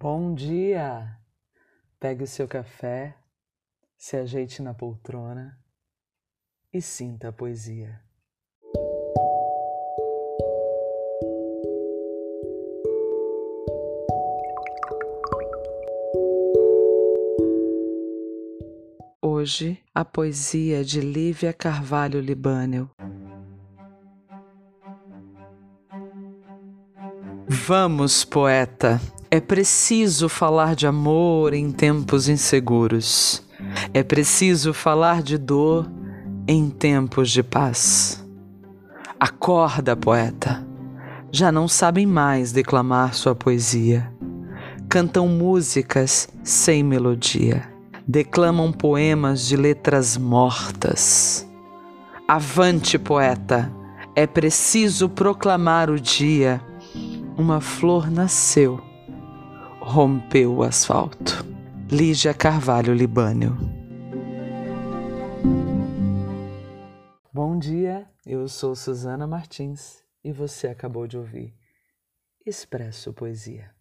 Bom dia! Pegue o seu café, se ajeite na poltrona e sinta a poesia. Hoje, a poesia de Lívia Carvalho Libânio. Vamos, poeta! É preciso falar de amor em tempos inseguros. É preciso falar de dor em tempos de paz. Acorda, poeta. Já não sabem mais declamar sua poesia. Cantam músicas sem melodia. Declamam poemas de letras mortas. Avante, poeta. É preciso proclamar o dia. Uma flor nasceu rompeu o asfalto. Lígia Carvalho Libânio. Bom dia, eu sou Suzana Martins e você acabou de ouvir Expresso Poesia.